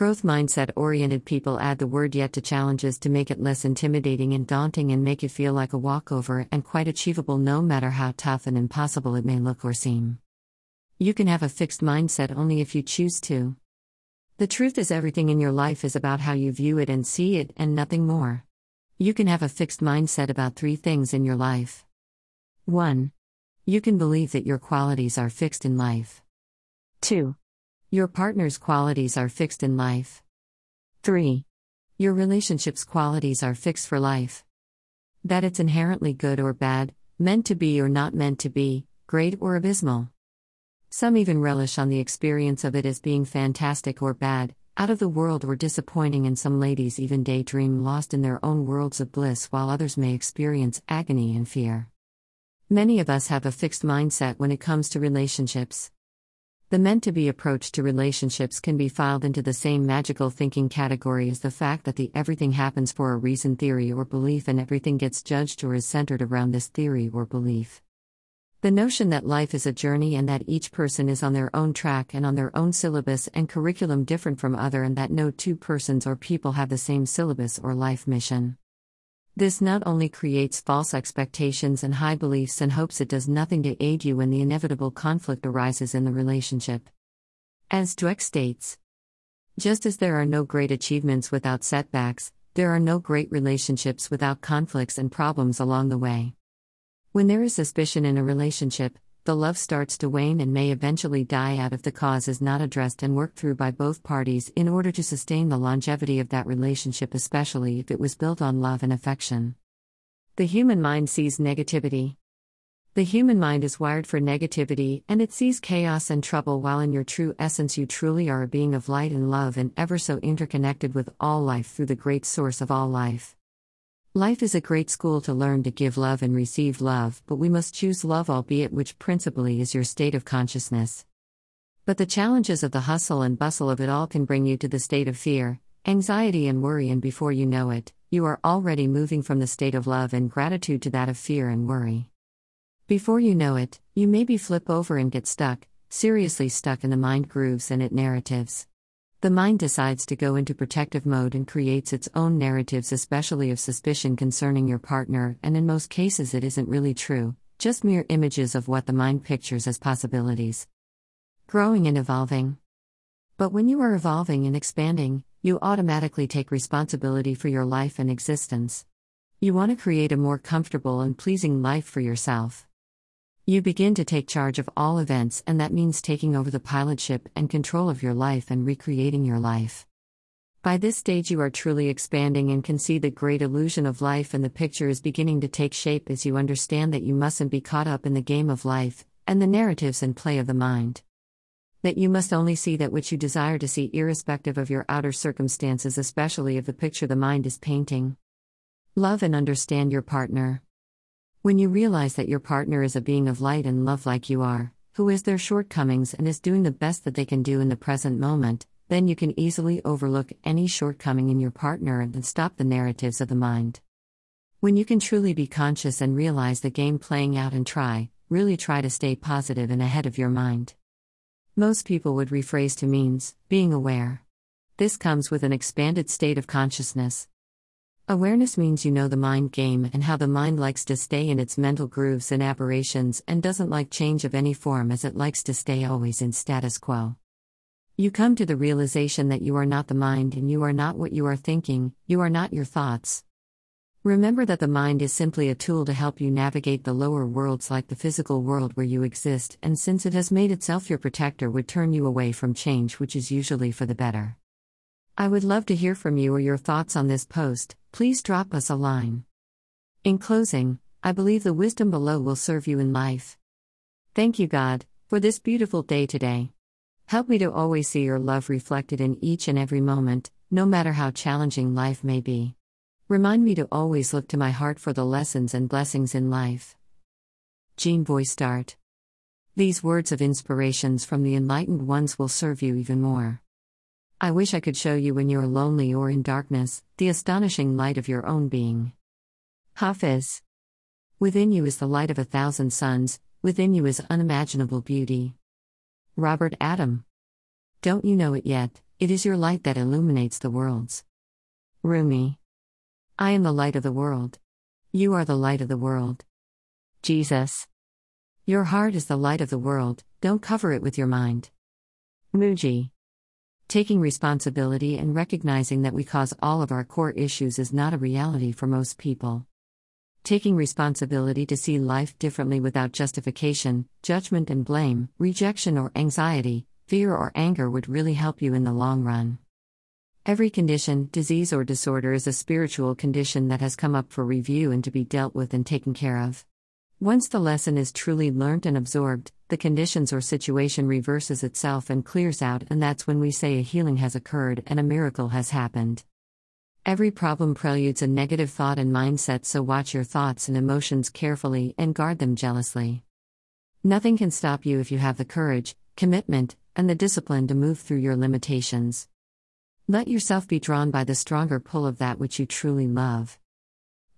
Growth mindset oriented people add the word yet to challenges to make it less intimidating and daunting and make it feel like a walkover and quite achievable no matter how tough and impossible it may look or seem. You can have a fixed mindset only if you choose to. The truth is, everything in your life is about how you view it and see it, and nothing more. You can have a fixed mindset about three things in your life. 1. You can believe that your qualities are fixed in life. 2. Your partner's qualities are fixed in life. 3. Your relationship's qualities are fixed for life. That it's inherently good or bad, meant to be or not meant to be, great or abysmal. Some even relish on the experience of it as being fantastic or bad, out of the world or disappointing, and some ladies even daydream lost in their own worlds of bliss while others may experience agony and fear. Many of us have a fixed mindset when it comes to relationships. The meant to be approach to relationships can be filed into the same magical thinking category as the fact that the everything happens for a reason theory or belief and everything gets judged or is centered around this theory or belief. The notion that life is a journey and that each person is on their own track and on their own syllabus and curriculum different from other and that no two persons or people have the same syllabus or life mission. This not only creates false expectations and high beliefs and hopes it does nothing to aid you when the inevitable conflict arises in the relationship. As Dweck states, just as there are no great achievements without setbacks, there are no great relationships without conflicts and problems along the way. When there is suspicion in a relationship, the love starts to wane and may eventually die out if the cause is not addressed and worked through by both parties in order to sustain the longevity of that relationship, especially if it was built on love and affection. The human mind sees negativity. The human mind is wired for negativity and it sees chaos and trouble, while in your true essence, you truly are a being of light and love and ever so interconnected with all life through the great source of all life. Life is a great school to learn to give love and receive love, but we must choose love, albeit which principally is your state of consciousness. But the challenges of the hustle and bustle of it all can bring you to the state of fear, anxiety, and worry, and before you know it, you are already moving from the state of love and gratitude to that of fear and worry. Before you know it, you maybe flip over and get stuck, seriously stuck in the mind grooves and it narratives. The mind decides to go into protective mode and creates its own narratives, especially of suspicion concerning your partner, and in most cases, it isn't really true, just mere images of what the mind pictures as possibilities. Growing and evolving. But when you are evolving and expanding, you automatically take responsibility for your life and existence. You want to create a more comfortable and pleasing life for yourself. You begin to take charge of all events, and that means taking over the pilotship and control of your life and recreating your life. By this stage, you are truly expanding and can see the great illusion of life, and the picture is beginning to take shape as you understand that you mustn't be caught up in the game of life and the narratives and play of the mind. That you must only see that which you desire to see, irrespective of your outer circumstances, especially of the picture the mind is painting. Love and understand your partner. When you realize that your partner is a being of light and love like you are, who has their shortcomings and is doing the best that they can do in the present moment, then you can easily overlook any shortcoming in your partner and stop the narratives of the mind. When you can truly be conscious and realize the game playing out and try, really try to stay positive and ahead of your mind. Most people would rephrase to means being aware. This comes with an expanded state of consciousness. Awareness means you know the mind game and how the mind likes to stay in its mental grooves and aberrations and doesn't like change of any form as it likes to stay always in status quo. You come to the realization that you are not the mind and you are not what you are thinking, you are not your thoughts. Remember that the mind is simply a tool to help you navigate the lower worlds like the physical world where you exist, and since it has made itself your protector, would turn you away from change, which is usually for the better. I would love to hear from you or your thoughts on this post, please drop us a line. In closing, I believe the wisdom below will serve you in life. Thank you, God, for this beautiful day today. Help me to always see your love reflected in each and every moment, no matter how challenging life may be. Remind me to always look to my heart for the lessons and blessings in life. Jean Start. These words of inspirations from the enlightened ones will serve you even more. I wish I could show you when you're lonely or in darkness, the astonishing light of your own being. Hafiz. Within you is the light of a thousand suns, within you is unimaginable beauty. Robert Adam. Don't you know it yet, it is your light that illuminates the worlds. Rumi. I am the light of the world. You are the light of the world. Jesus. Your heart is the light of the world, don't cover it with your mind. Mooji. Taking responsibility and recognizing that we cause all of our core issues is not a reality for most people. Taking responsibility to see life differently without justification, judgment and blame, rejection or anxiety, fear or anger would really help you in the long run. Every condition, disease, or disorder is a spiritual condition that has come up for review and to be dealt with and taken care of. Once the lesson is truly learnt and absorbed, the conditions or situation reverses itself and clears out, and that's when we say a healing has occurred and a miracle has happened. Every problem preludes a negative thought and mindset, so watch your thoughts and emotions carefully and guard them jealously. Nothing can stop you if you have the courage, commitment, and the discipline to move through your limitations. Let yourself be drawn by the stronger pull of that which you truly love.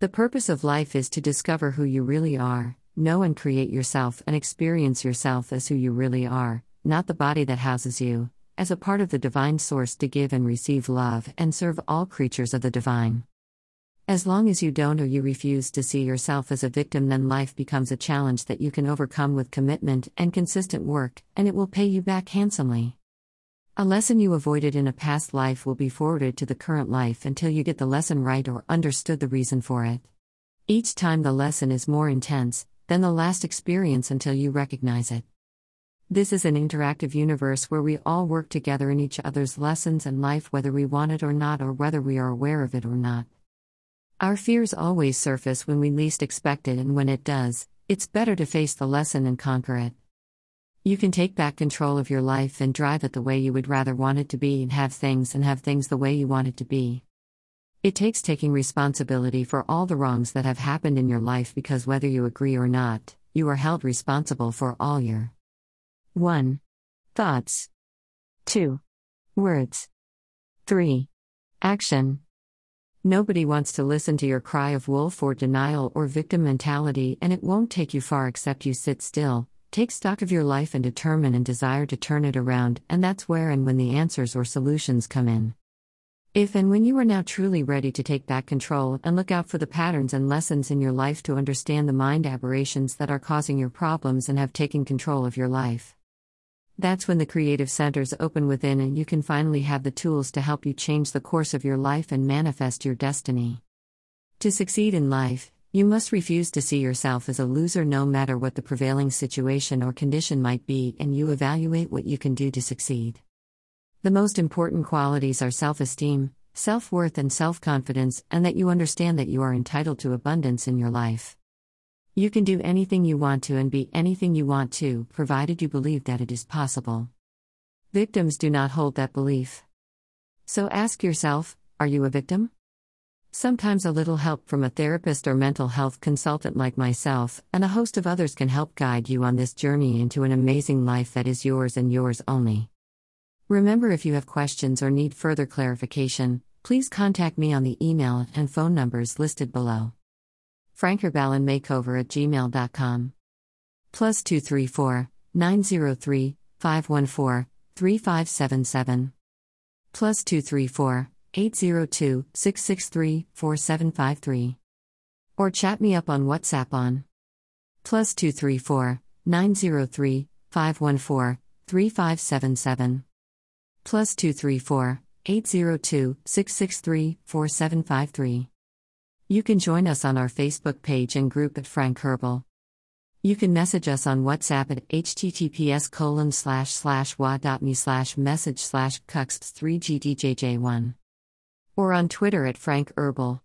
The purpose of life is to discover who you really are, know and create yourself and experience yourself as who you really are, not the body that houses you, as a part of the divine source to give and receive love and serve all creatures of the divine. As long as you don't or you refuse to see yourself as a victim, then life becomes a challenge that you can overcome with commitment and consistent work, and it will pay you back handsomely. A lesson you avoided in a past life will be forwarded to the current life until you get the lesson right or understood the reason for it. Each time the lesson is more intense than the last experience until you recognize it. This is an interactive universe where we all work together in each other's lessons and life, whether we want it or not, or whether we are aware of it or not. Our fears always surface when we least expect it, and when it does, it's better to face the lesson and conquer it. You can take back control of your life and drive it the way you would rather want it to be and have things and have things the way you want it to be. It takes taking responsibility for all the wrongs that have happened in your life because whether you agree or not, you are held responsible for all your 1. Thoughts 2. Words 3. Action Nobody wants to listen to your cry of wolf or denial or victim mentality, and it won't take you far except you sit still, Take stock of your life and determine and desire to turn it around, and that's where and when the answers or solutions come in. If and when you are now truly ready to take back control and look out for the patterns and lessons in your life to understand the mind aberrations that are causing your problems and have taken control of your life. That's when the creative centers open within and you can finally have the tools to help you change the course of your life and manifest your destiny. To succeed in life, you must refuse to see yourself as a loser no matter what the prevailing situation or condition might be, and you evaluate what you can do to succeed. The most important qualities are self esteem, self worth, and self confidence, and that you understand that you are entitled to abundance in your life. You can do anything you want to and be anything you want to, provided you believe that it is possible. Victims do not hold that belief. So ask yourself are you a victim? Sometimes a little help from a therapist or mental health consultant like myself, and a host of others can help guide you on this journey into an amazing life that is yours and yours only. Remember, if you have questions or need further clarification, please contact me on the email and phone numbers listed below. frankerballenmakeover at gmail.com. Plus 234 903 514 3577. Plus 234 802 663 4753. Or chat me up on WhatsApp on plus 234 903 514 3577. Plus 234 802 663 4753. You can join us on our Facebook page and group at Frank Herbal. You can message us on WhatsApp at https colon slash slash wa.me slash message slash cux 3gdjj1 or on Twitter at Frank Herbal.